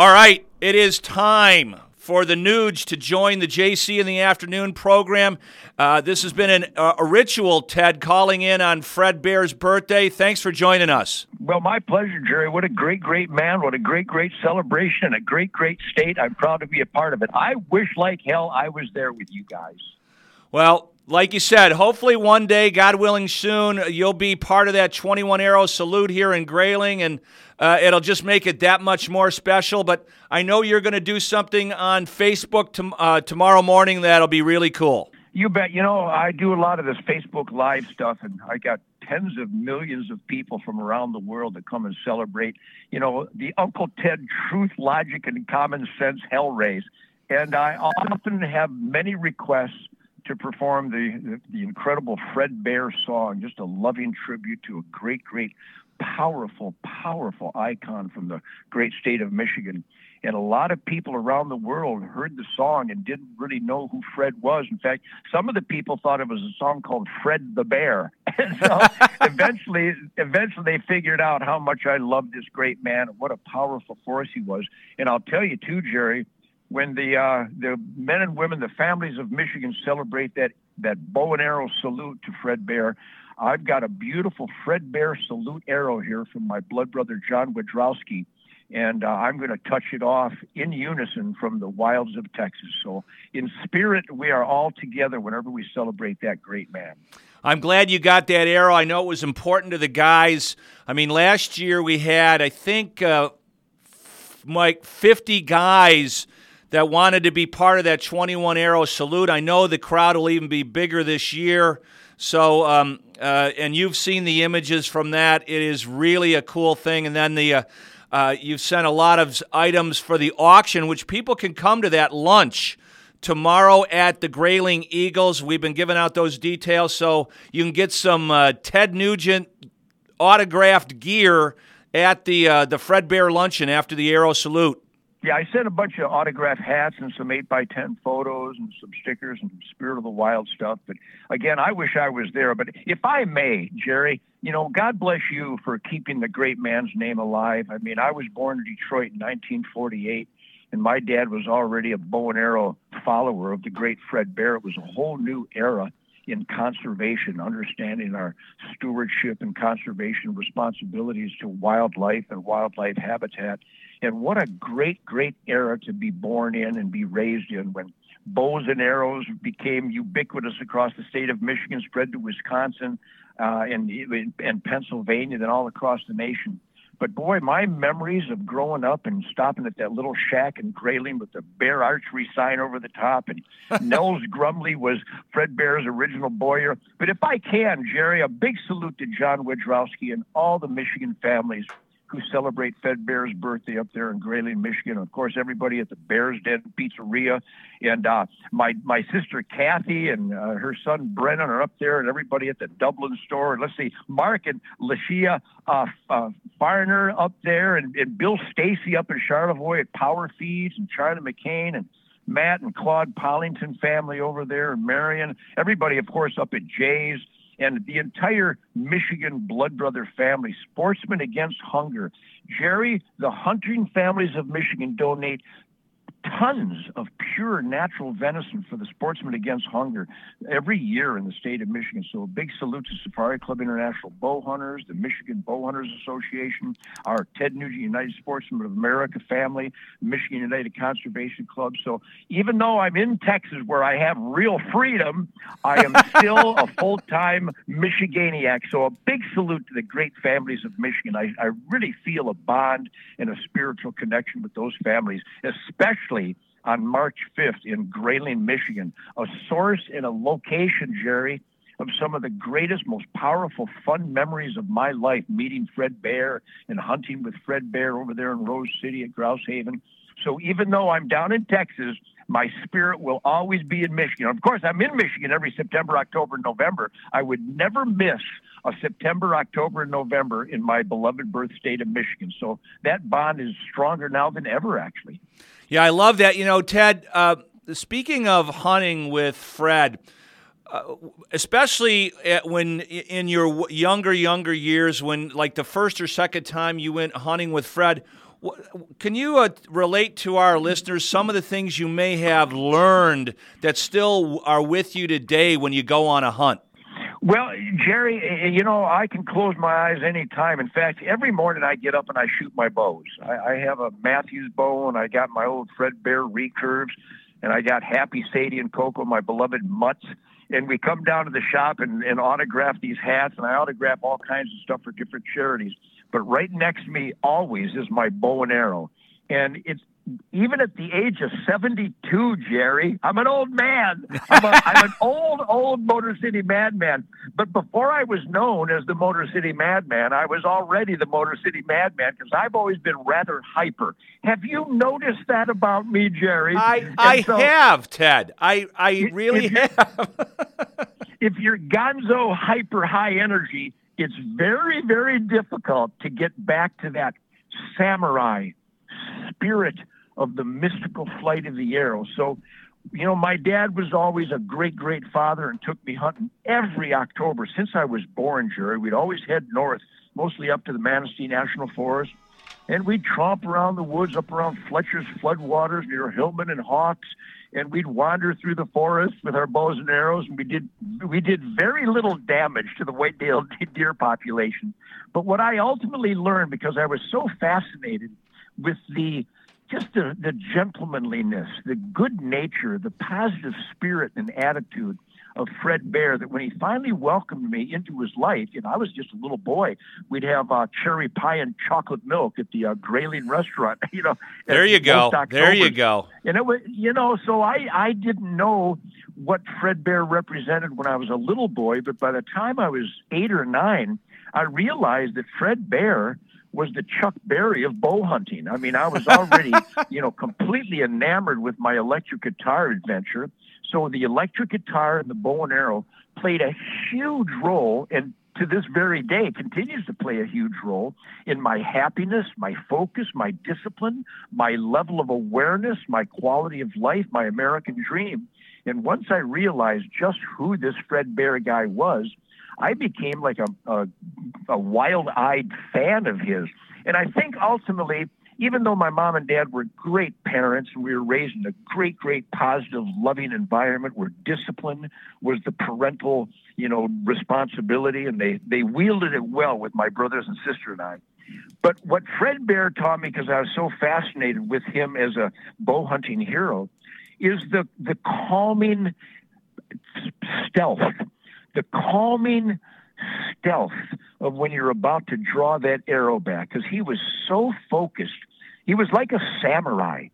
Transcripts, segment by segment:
All right, it is time for the Nuge to join the JC in the afternoon program. Uh, this has been an, uh, a ritual, Ted, calling in on Fred Bear's birthday. Thanks for joining us. Well, my pleasure, Jerry. What a great, great man. What a great, great celebration. And a great, great state. I'm proud to be a part of it. I wish like hell I was there with you guys. Well, like you said, hopefully one day, God willing, soon, you'll be part of that 21 arrow salute here in Grayling, and uh, it'll just make it that much more special. But I know you're going to do something on Facebook to, uh, tomorrow morning that'll be really cool. You bet. You know, I do a lot of this Facebook Live stuff, and I got tens of millions of people from around the world that come and celebrate, you know, the Uncle Ted truth, logic, and common sense hell raise. And I often have many requests to perform the, the, the incredible Fred Bear song, just a loving tribute to a great, great, powerful, powerful icon from the great state of Michigan. And a lot of people around the world heard the song and didn't really know who Fred was. In fact, some of the people thought it was a song called Fred the Bear. And so eventually, eventually they figured out how much I loved this great man and what a powerful force he was. And I'll tell you too, Jerry, when the uh, the men and women, the families of Michigan celebrate that that bow and arrow salute to Fred Bear, I've got a beautiful Fred Bear salute arrow here from my blood brother John Widrowski, and uh, I'm going to touch it off in unison from the wilds of Texas. So, in spirit, we are all together whenever we celebrate that great man. I'm glad you got that arrow. I know it was important to the guys. I mean, last year we had, I think, uh, like 50 guys that wanted to be part of that 21 arrow salute. I know the crowd will even be bigger this year. So, um, uh, and you've seen the images from that. It is really a cool thing. And then the uh, uh, you've sent a lot of items for the auction, which people can come to that lunch tomorrow at the Grayling Eagles. We've been giving out those details, so you can get some uh, Ted Nugent autographed gear at the uh, the Fred Bear luncheon after the Arrow Salute. Yeah, I sent a bunch of autographed hats and some 8 by 10 photos and some stickers and Spirit of the Wild stuff. But again, I wish I was there. But if I may, Jerry, you know, God bless you for keeping the great man's name alive. I mean, I was born in Detroit in 1948, and my dad was already a bow and arrow follower of the great Fred Bear. It was a whole new era in conservation, understanding our stewardship and conservation responsibilities to wildlife and wildlife habitat. And what a great, great era to be born in and be raised in when bows and arrows became ubiquitous across the state of Michigan, spread to Wisconsin uh, and, and Pennsylvania, then all across the nation. But boy, my memories of growing up and stopping at that little shack in Grayling with the Bear Archery sign over the top, and Nels Grumley was Fred Bear's original bowyer. But if I can, Jerry, a big salute to John Widrowski and all the Michigan families who celebrate Fred Bear's birthday up there in Grayling, Michigan. Of course, everybody at the Bears Den Pizzeria, and uh, my my sister Kathy and uh, her son Brennan are up there, and everybody at the Dublin store. And let's see, Mark and Lashia uh, uh, Farner up there, and, and Bill Stacy up in Charlevoix at Power Feeds, and Charlie McCain and. Matt and Claude Pollington family over there, and Marion, everybody, of course, up at Jay's and the entire Michigan Blood Brother family, Sportsmen Against Hunger. Jerry, the hunting families of Michigan donate tons of pure natural venison for the Sportsmen Against Hunger every year in the state of Michigan. So a big salute to Safari Club International Bow Hunters, the Michigan Bow Hunters Association, our Ted Nugent United Sportsmen of America family, Michigan United Conservation Club. So even though I'm in Texas where I have real freedom, I am still a full-time Michiganiac. So a big salute to the great families of Michigan. I, I really feel a bond and a spiritual connection with those families, especially especially on March 5th in Grayling, Michigan, a source and a location, Jerry, of some of the greatest, most powerful, fun memories of my life, meeting Fred Bear and hunting with Fred Bear over there in Rose City at Grouse Haven. So even though I'm down in Texas, my spirit will always be in Michigan. Of course, I'm in Michigan every September, October, November. I would never miss a September, October, and November in my beloved birth state of Michigan. So that bond is stronger now than ever, actually. Yeah, I love that. You know, Ted, uh, speaking of hunting with Fred, uh, especially when in your younger, younger years, when like the first or second time you went hunting with Fred, Can you uh, relate to our listeners some of the things you may have learned that still are with you today when you go on a hunt? Well, Jerry, you know, I can close my eyes anytime. In fact, every morning I get up and I shoot my bows. I, I have a Mathews bow, and I got my old Fred Bear recurves, and I got Happy Sadie and Coco, my beloved mutts. And we come down to the shop and, and autograph these hats, and I autograph all kinds of stuff for different charities. But right next to me always is my bow and arrow. And it's even at the age of 72, Jerry, I'm an old man. I'm, a, I'm an old, old Motor City madman. But before I was known as the Motor City madman, I was already the Motor City madman because I've always been rather hyper. Have you noticed that about me, Jerry? I, I so, have, Ted. I, I really if have. if you're gonzo, hyper, high energy, it's very, very difficult to get back to that samurai spirit of the mystical flight of the arrow. So, you know, my dad was always a great, great father and took me hunting every October since I was born, Jerry. We'd always head north, mostly up to the Manistee National Forest. And we'd tromp around the woods up around Fletcher's floodwaters near Hillman and Hawks and we'd wander through the forest with our bows and arrows, and we did we did very little damage to the white-tailed deer population. But what I ultimately learned, because I was so fascinated with the just the, the gentlemanliness, the good nature, the positive spirit and attitude of Fred Bear that when he finally welcomed me into his life, you know, I was just a little boy. We'd have uh, cherry pie and chocolate milk at the uh, Grayling restaurant. You know, there you go. There you go. And it was, you know, so I I didn't know what Fred Bear represented when I was a little boy, but by the time I was eight or nine, I realized that Fred Bear was the Chuck Berry of bow hunting. I mean, I was already, you know, completely enamored with my electric guitar adventure. So the electric guitar and the bow and arrow played a huge role and to this very day continues to play a huge role in my happiness, my focus, my discipline, my level of awareness, my quality of life, my American dream. And once I realized just who this Fred Bear guy was, I became like a, a, a wild eyed fan of his. And I think ultimately, even though my mom and dad were great parents and we were raised in a great, great, positive, loving environment where discipline was the parental, you know, responsibility, and they they wielded it well with my brothers and sister and I. But what Fred Bear taught me, because I was so fascinated with him as a bow hunting hero, is the the calming stealth the calming stealth of when you're about to draw that arrow back because he was so focused. He was like a samurai.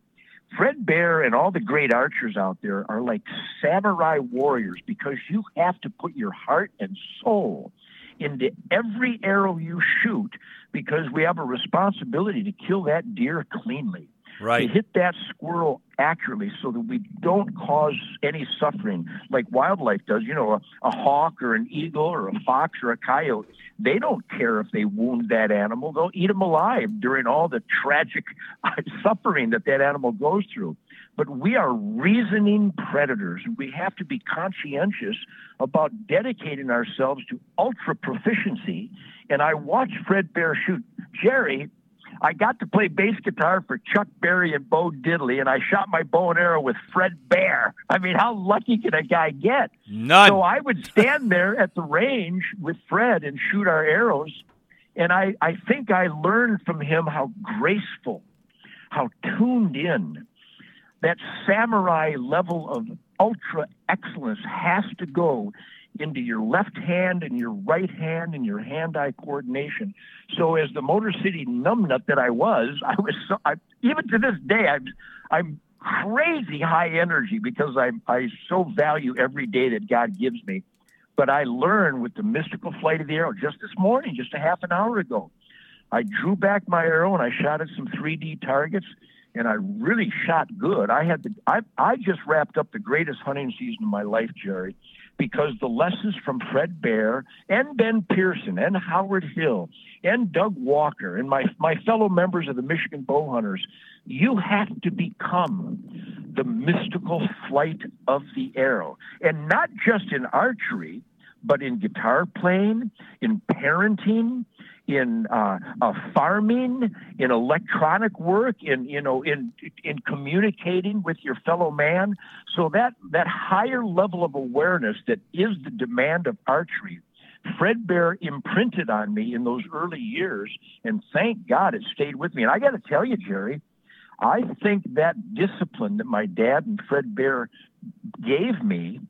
Fred Bear and all the great archers out there are like samurai warriors because you have to put your heart and soul into every arrow you shoot because we have a responsibility to kill that deer cleanly right. to hit that squirrel accurately so that we don't cause any suffering like wildlife does. You know, a, a hawk or an eagle or a fox or a coyote, they don't care if they wound that animal. They'll eat them alive during all the tragic suffering that that animal goes through. But we are reasoning predators, and we have to be conscientious about dedicating ourselves to ultra proficiency. And I watched Fred Bear shoot. Jerry, I got to play bass guitar for Chuck Berry and Bo Diddley, and I shot my bow and arrow with Fred Bear. I mean, how lucky can a guy get? None. So I would stand there at the range with Fred and shoot our arrows. And I, I think I learned from him how graceful, how tuned in that samurai level of ultra excellence has to go into your left hand and your right hand and your hand-eye coordination. So as the Motor City numbnut that I was, I was so, I, even to this day I'm I'm crazy high energy because I I so value every day that God gives me. But I learned with the mystical flight of the arrow just this morning, just a half an hour ago. I drew back my arrow and I shot at some 3D targets and I really shot good. I had the I I just wrapped up the greatest hunting season of my life, Jerry because the lessons from Fred Bear and Ben Pearson and Howard Hill and Doug Walker and my, my fellow members of the Michigan Bow Hunters, you have to become the mystical flight of the arrow. And not just in archery, but in guitar playing, in parenting, in uh, uh, farming, in electronic work, in you know, in in communicating with your fellow man. So that that higher level of awareness that is the demand of archery. Fred Bear imprinted on me in those early years, and thank God it stayed with me. And I got to tell you, Jerry, I think that discipline that my dad and Fred Bear gave me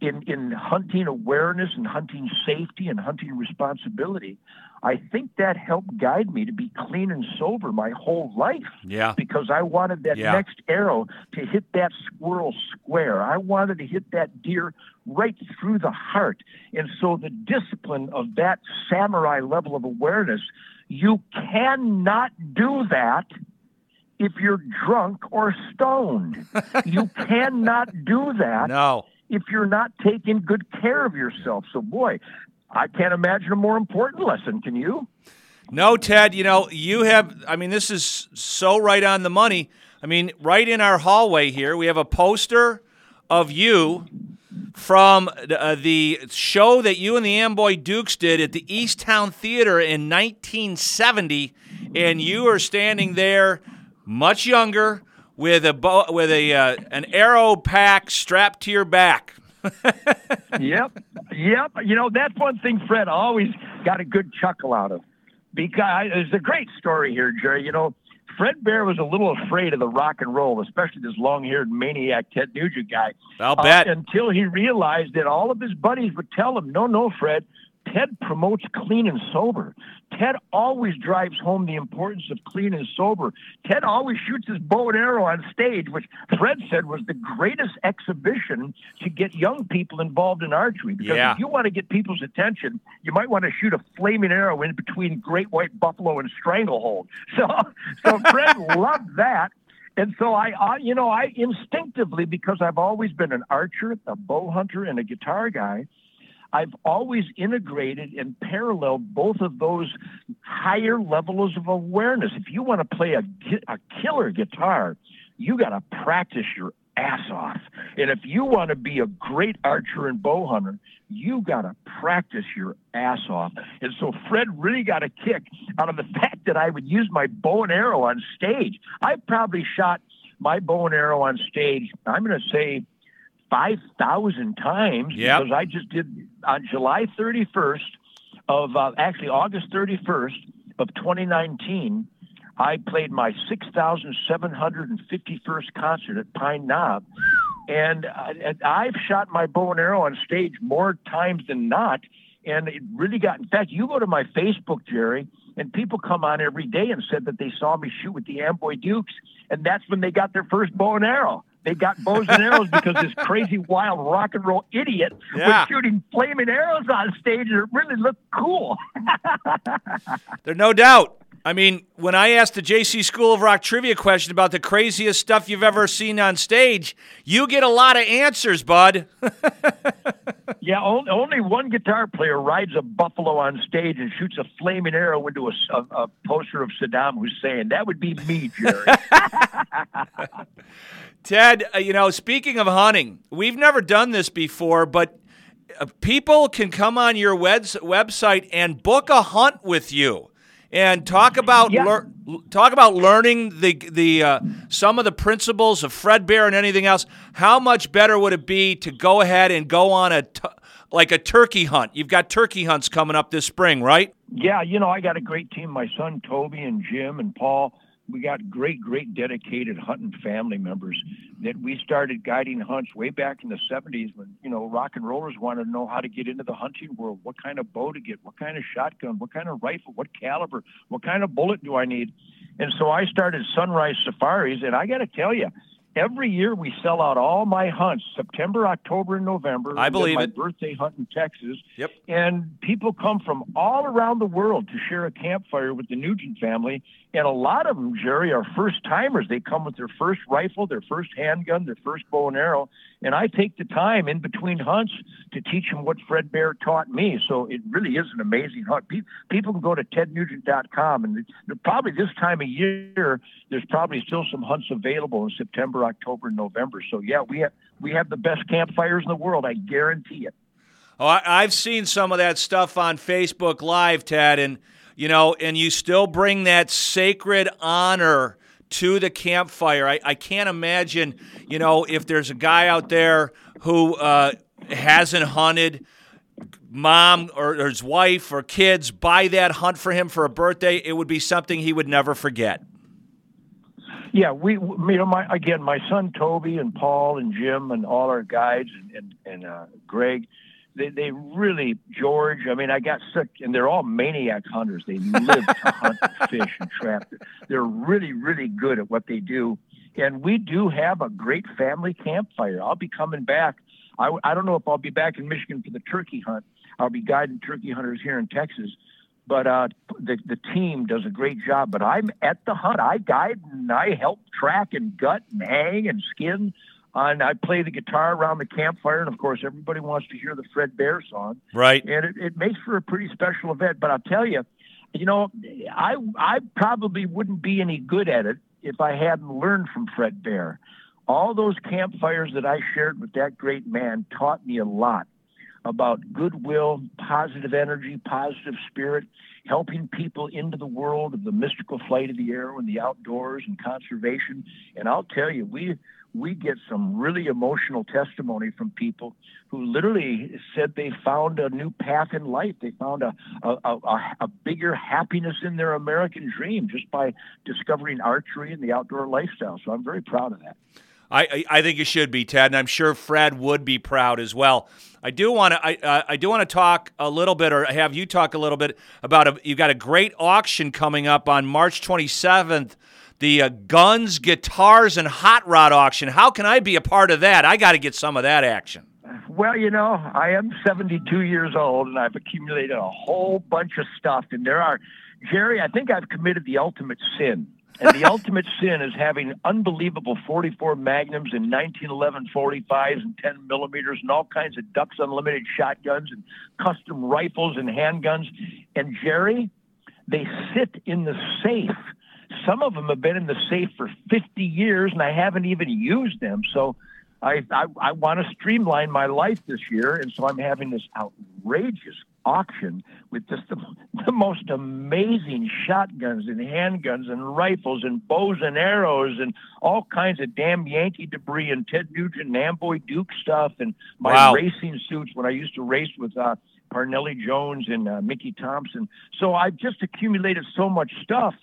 in, in hunting awareness and hunting safety and hunting responsibility, I think that helped guide me to be clean and sober my whole life. Yeah. Because I wanted that Yeah. next arrow to hit that squirrel square. I wanted to hit that deer right through the heart. And so the discipline of that samurai level of awareness, you cannot do that if you're drunk or stoned. you cannot do that No. if you're not taking good care of yourself. So, boy, I can't imagine a more important lesson. Can you? No, Ted, you know, you have, I mean, this is so right on the money. I mean, right in our hallway here, we have a poster of you from uh, the show that you and the Amboy Dukes did at the Eastown Theater in 1970. And you are standing there, much younger, with a bow, with a uh, an arrow pack strapped to your back. yep, yep. You know, that's one thing Fred always got a good chuckle out of. Because there's a great story here, Jerry. You know, Fred Bear was a little afraid of the rock and roll, especially this long-haired maniac Ted Nugent guy. I'll uh, bet. until he realized that all of his buddies would tell him, "No, no, Fred." Ted promotes clean and sober. Ted always drives home the importance of clean and sober. Ted always shoots his bow and arrow on stage, which Fred said was the greatest exhibition to get young people involved in archery. Because Yeah. if you want to get people's attention, you might want to shoot a flaming arrow in between great white buffalo and stranglehold. So, so Fred loved that. And so I, I, you know, I instinctively, because I've always been an archer, a bow hunter, and a guitar guy, I've always integrated and paralleled both of those higher levels of awareness. If you want to play a, a killer guitar, you got to practice your ass off. And if you want to be a great archer and bow hunter, you got to practice your ass off. And so Fred really got a kick out of the fact that I would use my bow and arrow on stage. I probably shot my bow and arrow on stage, I'm going to say 5,000 times Yep. because I just did on July 31st of uh, actually August 31st of 2019. I played my 6,751st concert at Pine Knob. And, uh, and I've shot my bow and arrow on stage more times than not. And it really got, in fact, you go to my Facebook, Jerry, and people come on every day and said that they saw me shoot with the Amboy Dukes. And that's when they got their first bow and arrow. They got bows and arrows because this crazy, wild rock and roll idiot Yeah. was shooting flaming arrows on stage, and it really looked cool. There's no doubt. I mean, when I asked the JC School of Rock trivia question about the craziest stuff you've ever seen on stage, you get a lot of answers, bud. Yeah, only, one guitar player rides a buffalo on stage and shoots a flaming arrow into a a poster of Saddam Hussein. That would be me, Jerry. Ted, uh, you know, speaking of hunting, we've never done this before, but uh, people can come on your webs- website and book a hunt with you and talk about Yeah. lear- talk about learning the the uh, some of the principles of Fred Bear and anything else. How much better would it be to go ahead and go on a t- like a turkey hunt? You've got turkey hunts coming up this spring, right? yeah, you know, I got a great team. My son Toby and Jim and Paul. We got great, great dedicated hunting family members that we started guiding hunts way back in the 70s when, you know, rock and rollers wanted to know how to get into the hunting world, what kind of bow to get, what kind of shotgun, what kind of rifle, what caliber, what kind of bullet do I need. And so I started Sunrize Safaris, and I got to tell you, every year we sell out all my hunts, September, October, and November. I believe my it. birthday hunt in Texas. Yep. And people come from all around the world to share a campfire with the Nugent family. And a lot of them, Jerry, are first timers. They come with their first rifle, their first handgun, their first bow and arrow. And I take the time in between hunts to teach them what Fred Bear taught me. So it really is an amazing hunt. People can go to tednugent.com, and probably this time of year, there's probably still some hunts available in September, October, and November. So yeah, we have we have the best campfires in the world. I guarantee it. Oh, I, I've seen some of that stuff on Facebook Live, Ted, and you know, and you still bring that sacred honor to the campfire. I, I can't imagine, you know, if there's a guy out there who uh, hasn't hunted, mom or, or his wife or kids buy that hunt for him for a birthday, it would be something he would never forget. Yeah, we, you know, my again, my son Toby and Paul and Jim and all our guides and and, and uh, Greg, they they really George. I mean, I got sick, and they're all maniac hunters. They live to hunt, and fish, and trap. They're really really good at what they do, and we do have a great family campfire. I'll be coming back. I I don't know if I'll be back in Michigan for the turkey hunt. I'll be guiding turkey hunters here in Texas but uh, the the team does a great job. But I'm at the hunt. I guide and I help track and gut and hang and skin. And I play the guitar around the campfire, and of course, everybody wants to hear the Fred Bear song. Right. And it, it makes for a pretty special event. But I'll tell you, you know, I I probably wouldn't be any good at it if I hadn't learned from Fred Bear. All those campfires that I shared with that great man taught me a lot about goodwill, positive energy, positive spirit, helping people into the world of the mystical flight of the arrow and the outdoors and conservation. And I'll tell you, we we get some really emotional testimony from people who literally said they found a new path in life. They found a, a, a, a bigger happiness in their American dream just by discovering archery and the outdoor lifestyle. So I'm very proud of that. I, I think you should be, Ted, and I'm sure Fred would be proud as well. I do want to I, uh, I do want to talk a little bit, or have you talk a little bit about a, you've got a great auction coming up on March 27th, the uh, guns, guitars, and hot rod auction. How can I be a part of that? I got to get some of that action. Well, you know, I am 72 years old, and I've accumulated a whole bunch of stuff, and there are. Jerry, I think I've committed the ultimate sin and the ultimate sin is having unbelievable 44 magnums and 1911 45s and 10 millimeters and all kinds of Ducks Unlimited shotguns and custom rifles and handguns. And Jerry, they sit in the safe. Some of them have been in the safe for 50 years, and I haven't even used them. So I, I, I want to streamline my life this year, and so I'm having this outrageous auction with just the, the most amazing shotguns and handguns and rifles and bows and arrows and all kinds of damn Yankee debris and Ted Nugent and Amboy Duke stuff and my wow. racing suits when I used to race with uh, Parnelli Jones and uh, Mickey Thompson. So I've just accumulated so much stuff.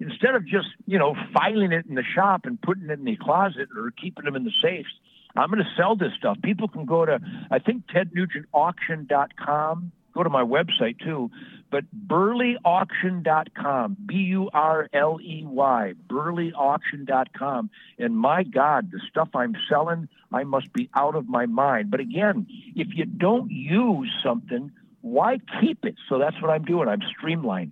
Instead of just, you know, filing it in the shop and putting it in the closet or keeping them in the safes, I'm going to sell this stuff. People can go to, I think, tednugentauction.com go to my website too, but burleyauction.com, B U R L E Y, burleyauction.com. And my God, the stuff I'm selling, I must be out of my mind. But again, if you don't use something, why keep it? So that's what I'm doing. I'm streamlining.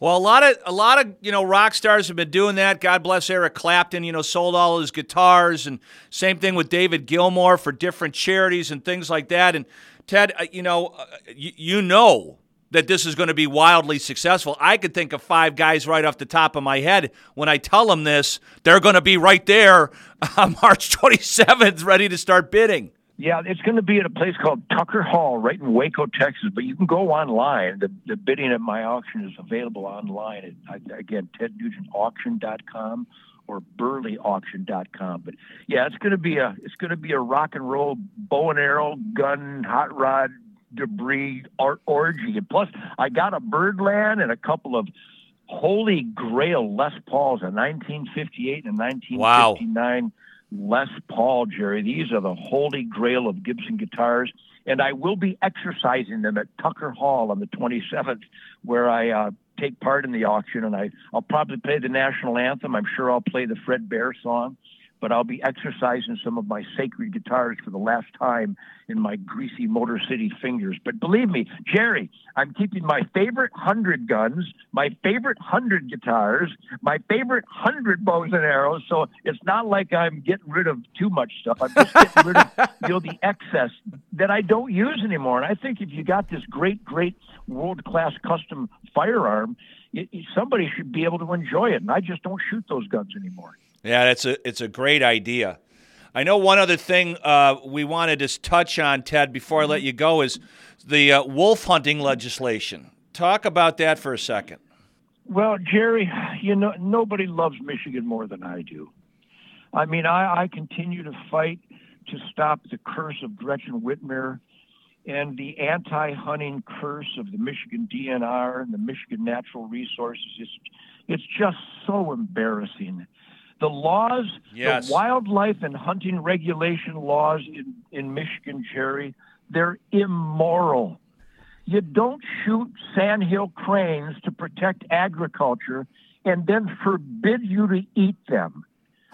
Well, a lot of a lot of you know rock stars have been doing that. God bless Eric Clapton. You know, sold all his guitars, and same thing with David Gilmour for different charities and things like that. And Ted, uh, you know, uh, you, you know that this is going to be wildly successful. I could think of five guys right off the top of my head. When I tell them this, they're going to be right there on March 27th, ready to start bidding. Yeah, it's going to be at a place called Tucker Hall, right in Waco, Texas. But you can go online. The, the bidding at my auction is available online at, again, tednugentauction.com or burleyauction.com. But yeah, it's going to be a it's going to be a rock and roll bow and arrow, gun, hot rod, debris art orgy. And plus, I got a Byrdland and a couple of Holy Grail Les Pauls, a 1958 and a 1959 wow. Les Paul, Jerry. These are the Holy Grail of Gibson guitars. And I will be exercising them at Tucker Hall on the 27th, where I uh, take part in the auction, and I, I'll probably play the national anthem. I'm sure I'll play the Fred Bear song, but I'll be exercising some of my sacred guitars for the last time in my greasy Motor City fingers. But believe me, Jerry, I'm keeping my favorite hundred guns, my favorite hundred guitars, my favorite hundred bows and arrows. So it's not like I'm getting rid of too much stuff. I'm just getting rid of you know the excess that I don't use anymore. And I think if you got this great, great world class custom firearm, it, somebody should be able to enjoy it. And I just don't shoot those guns anymore. Yeah, that's a it's a great idea. I know one other thing uh, we wanted to touch on, Ted, before I let you go, is the uh, wolf hunting legislation. Talk about that for a second. Well, Jerry, you know nobody loves Michigan more than I do. I mean, I, I continue to fight to stop the curse of Gretchen Whitmer and the anti-hunting curse of the Michigan DNR and the Michigan Natural Resources. It's, it's just so embarrassing. The laws, yes. the wildlife and hunting regulation laws in, in Michigan, Jerry, they're immoral. You don't shoot sandhill cranes to protect agriculture and then forbid you to eat them.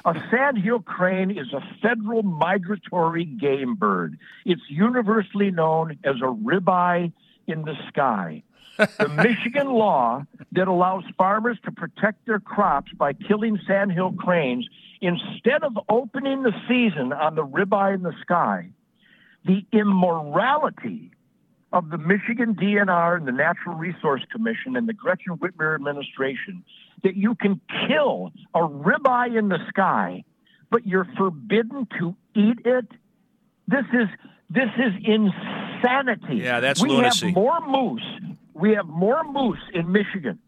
A sandhill crane is a federal migratory game bird. It's universally known as a ribeye in the sky. the Michigan law that allows farmers to protect their crops by killing sandhill cranes, instead of opening the season on the ribeye in the sky, the immorality of the Michigan DNR and the Natural Resource Commission and the Gretchen Whitmer administration that you can kill a ribeye in the sky, but you're forbidden to eat it. This is this is insanity. Yeah, that's we lunacy. have more moose. We have more moose in Michigan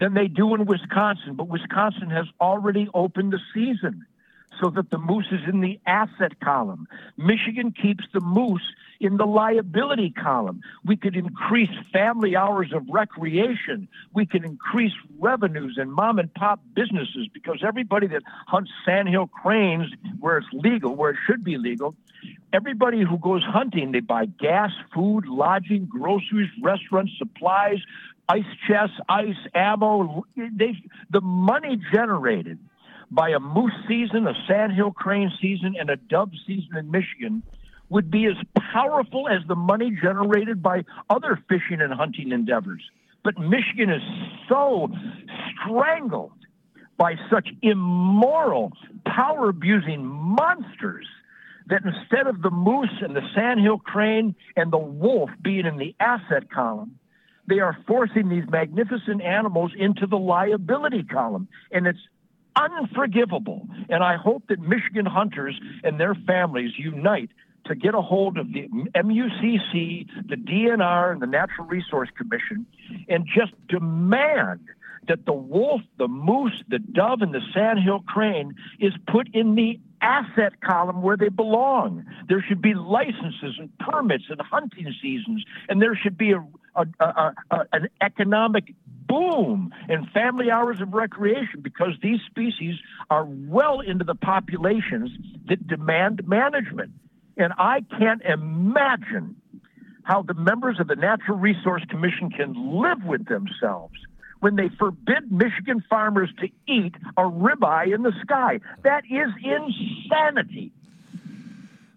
than they do in Wisconsin, but Wisconsin has already opened the season so that the moose is in the asset column. Michigan keeps the moose in the liability column. We could increase family hours of recreation. We can increase revenues in mom and pop businesses because everybody that hunts sandhill cranes where it's legal, where it should be legal, everybody who goes hunting, they buy gas, food, lodging, groceries, restaurants, supplies, ice chests, ice, ammo. They, the money generated by a moose season, a sandhill crane season, and a dove season in Michigan would be as powerful as the money generated by other fishing and hunting endeavors. But Michigan is so strangled by such immoral, power abusing monsters that instead of the moose and the sandhill crane and the wolf being in the asset column, they are forcing these magnificent animals into the liability column. And it's unforgivable. And I hope that Michigan hunters and their families unite to get a hold of the MUCC, the DNR, and the Natural Resource Commission and just demand that the wolf, the moose, the dove, and the sandhill crane is put in the asset column where they belong. There should be licenses and permits and hunting seasons, and there should be a, a, a, a an economic boom in family hours of recreation because these species are well into the populations that demand management. And I can't imagine how the members of the Natural Resource Commission can live with themselves when they forbid Michigan farmers to eat a ribeye in the sky. That is insanity.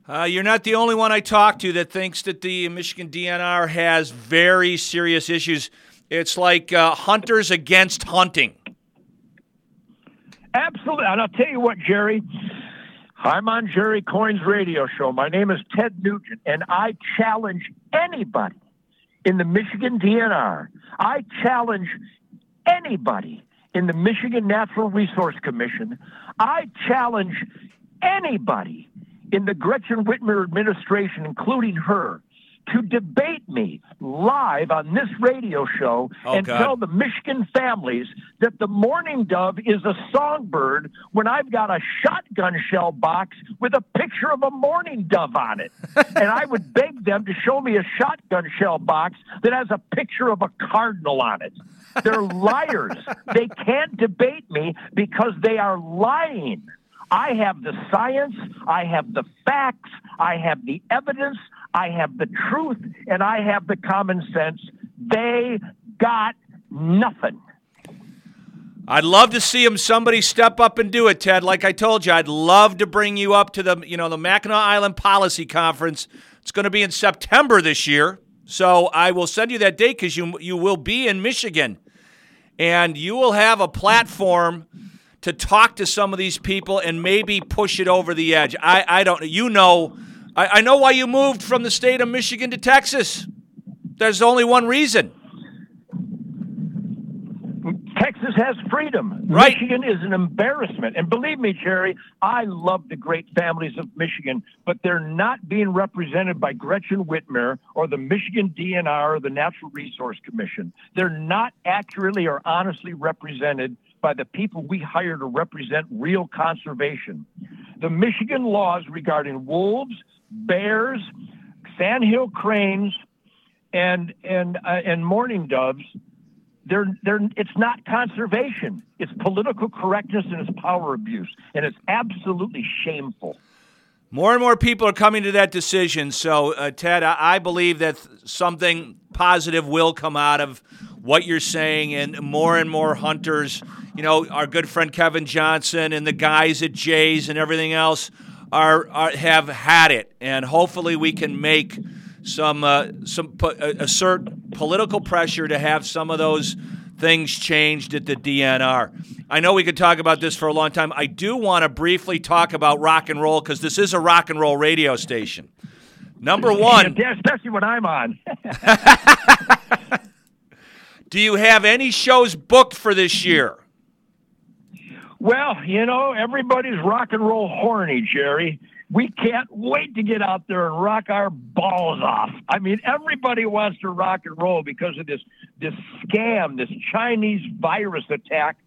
Uh, you're not the only one I talked to that thinks that the Michigan DNR has very serious issues. It's like uh, hunters against hunting. Absolutely. And I'll tell you what, Jerry. I'm on Jerry Coyne's radio show. My name is Ted Nugent, and I challenge anybody in the Michigan DNR. I challenge anybody in the Michigan Natural Resource Commission. I challenge anybody in the Gretchen Whitmer administration, including her, to debate me live on this radio show oh, and God. tell the Michigan families that the mourning dove is a songbird when I've got a shotgun shell box with a picture of a mourning dove on it. and I would beg them to show me a shotgun shell box that has a picture of a cardinal on it. They're liars. they can't debate me because they are lying. I have the science, I have the facts, I have the evidence, I have the truth, and I have the common sense. They got nothing. I'd love to see him somebody step up and do it, Ted. Like I told you, I'd love to bring you up to the, you know, the Mackinac Island Policy Conference. It's going to be in September this year. So I will send you that date because you you will be in Michigan. And you will have a platform to talk to some of these people and maybe push it over the edge. I, I don't know. you know I, I know why you moved from the state of Michigan to Texas. There's only one reason. Texas has freedom. Right. Michigan is an embarrassment. And believe me, Jerry, I love the great families of Michigan, but they're not being represented by Gretchen Whitmer or the Michigan DNR or the Natural Resource Commission. They're not accurately or honestly represented by the people we hire to represent real conservation. The Michigan laws regarding wolves, bears, sandhill cranes, and and uh, and mourning doves they're, they're, it's not conservation. It's political correctness and it's power abuse. And it's absolutely shameful. More and more people are coming to that decision. So, uh, Ted, I, I believe that something positive will come out of what you're saying, and more and more hunters, you know, our good friend Kevin Johnson and the guys at Jays and everything else are, are have had it, and hopefully we can make some uh, some uh, assert political pressure to have some of those things changed at the DNR. I know we could talk about this for a long time. I do want to briefly talk about rock and roll because this is a rock and roll radio station. Number one, yeah, especially when I'm on. do you have any shows booked for this year? Well, you know, everybody's rock and roll horny, Jerry we can't wait to get out there and rock our balls off. I mean, everybody wants to rock and roll because of this this scam, this Chinese virus attack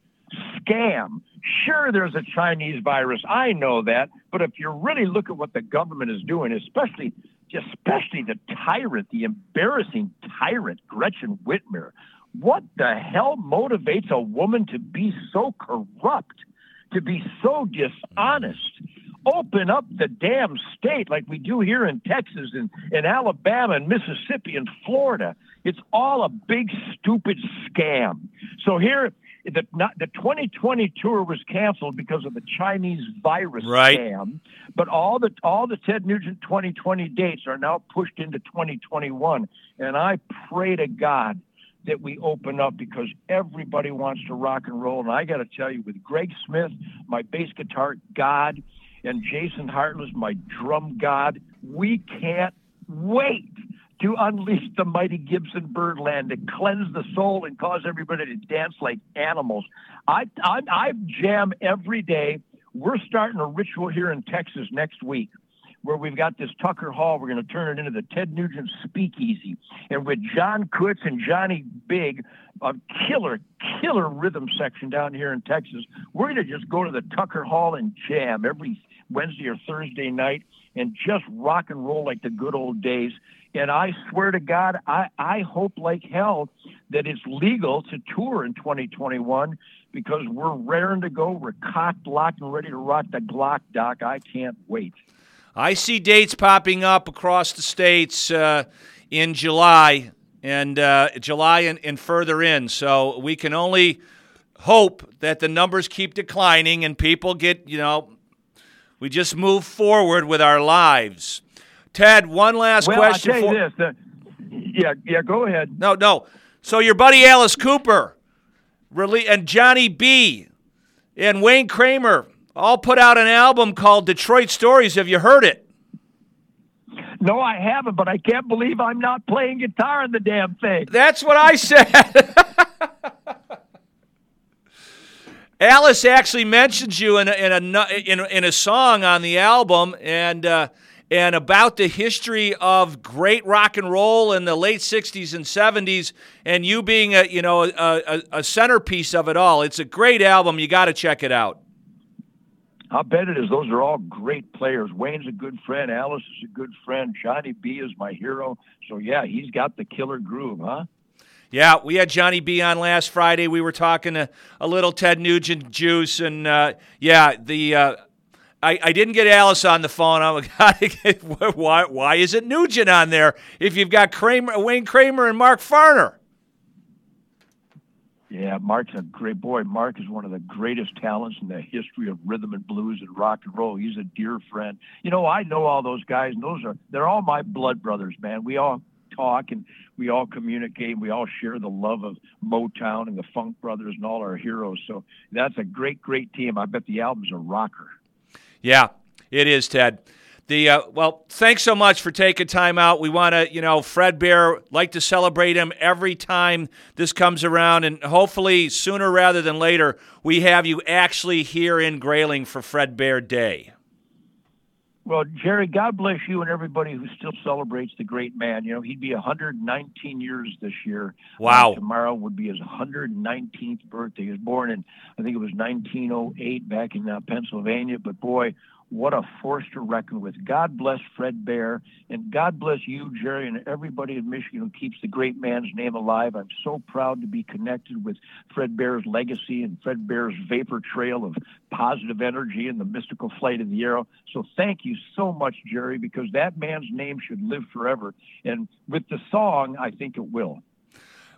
scam. Sure, there's a Chinese virus. I know that, but if you really look at what the government is doing, especially especially the tyrant, the embarrassing tyrant Gretchen Whitmer, what the hell motivates a woman to be so corrupt, to be so dishonest? open up the damn state like we do here in Texas and in Alabama and Mississippi and Florida. It's all a big stupid scam. So here the not, the 2020 tour was canceled because of the Chinese virus right. scam, but all the all the Ted Nugent 2020 dates are now pushed into 2021. And I pray to God that we open up because everybody wants to rock and roll. And I got to tell you, with Greg Smith, my bass guitar god, and Jason Hartless, my drum god. We can't wait to unleash the mighty Gibson Byrdland to cleanse the soul and cause everybody to dance like animals. I, I, I jam every day. We're starting a ritual here in Texas next week where we've got this Tucker Hall. We're going to turn it into the Ted Nugent Speakeasy. And with John Kutz and Johnny Big, a killer, killer rhythm section down here in Texas, we're going to just go to the Tucker Hall and jam every Wednesday or Thursday night and just rock and roll like the good old days. And I swear to God, I, I hope like hell that it's legal to tour in 2021 because we're raring to go. We're cocked, locked, and ready to rock the Glock, Doc. I can't wait. I see dates popping up across the states uh, in July and uh, July and, and further in. So we can only hope that the numbers keep declining and people get, you know, we just move forward with our lives. Ted, one last well, question. I'll tell you this. yeah, yeah, go ahead. No, no. So your buddy Alice Cooper really, and Johnny B and Wayne Kramer all put out an album called Detroit Stories. Have you heard it? No, I haven't, but I can't believe I'm not playing guitar in the damn thing. That's what I said. Alice actually mentions you in a, in a, in a, in a song on the album, and uh, and about the history of great rock and roll in the late '60s and '70s, and you being a you know a, a, a centerpiece of it all. It's a great album. You got to check it out. I'll bet it is. Those are all great players. Wayne's a good friend. Alice is a good friend. Johnny B is my hero. So yeah, he's got the killer groove, huh? Yeah, we had Johnny B on last Friday. We were talking a, a little Ted Nugent juice, and uh, yeah, the uh, I, I didn't get Alice on the phone. I'm like, why why is it Nugent on there if you've got Kramer, Wayne Kramer, and Mark Farner? Yeah, Mark's a great boy. Mark is one of the greatest talents in the history of rhythm and blues and rock and roll. He's a dear friend. You know, I know all those guys, and those are they're all my blood brothers, man. We all talk and we all communicate. and We all share the love of Motown and the Funk Brothers and all our heroes. So that's a great, great team. I bet the album's a rocker. Yeah, it is, Ted. The uh, well, thanks so much for taking time out. We want to, you know, Fred Bear like to celebrate him every time this comes around, and hopefully sooner rather than later we have you actually here in Grayling for Fred Bear Day. Well, Jerry, God bless you and everybody who still celebrates the great man. You know, he'd be 119 years this year. Wow. Uh, tomorrow would be his 119th birthday. He was born in, I think it was 1908 back in uh, Pennsylvania. But boy, what a force to reckon with. God bless Fred Bear, and God bless you, Jerry, and everybody in Michigan who keeps the great man's name alive. I'm so proud to be connected with Fred Bear's legacy and Fred Bear's vapor trail of positive energy and the mystical flight of the arrow. So thank you so much, Jerry, because that man's name should live forever. And with the song, I think it will.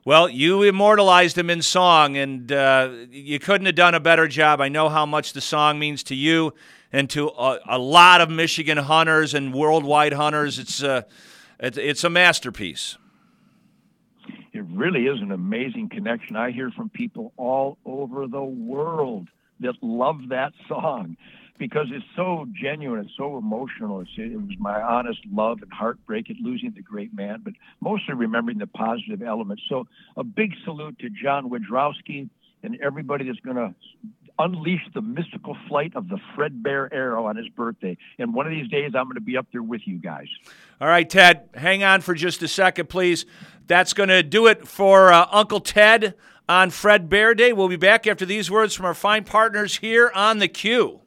Well, you immortalized him in song, and uh, you couldn't have done a better job. I know how much the song means to you and to a, a lot of Michigan hunters and worldwide hunters. It's, uh, it's, it's a masterpiece. It really is an amazing connection. I hear from people all over the world that love that song because it's so genuine, it's so emotional. It's, it was my honest love and heartbreak at losing the great man, but mostly remembering the positive elements. So a big salute to John Wydrowski and everybody that's going to unleash the mystical flight of the Fred Bear arrow on his birthday. And one of these days, I'm going to be up there with you guys. All right, Ted, hang on for just a second, please. That's going to do it for uh, Uncle Ted on Fred Bear Day. We'll be back after these words from our fine partners here on the Q.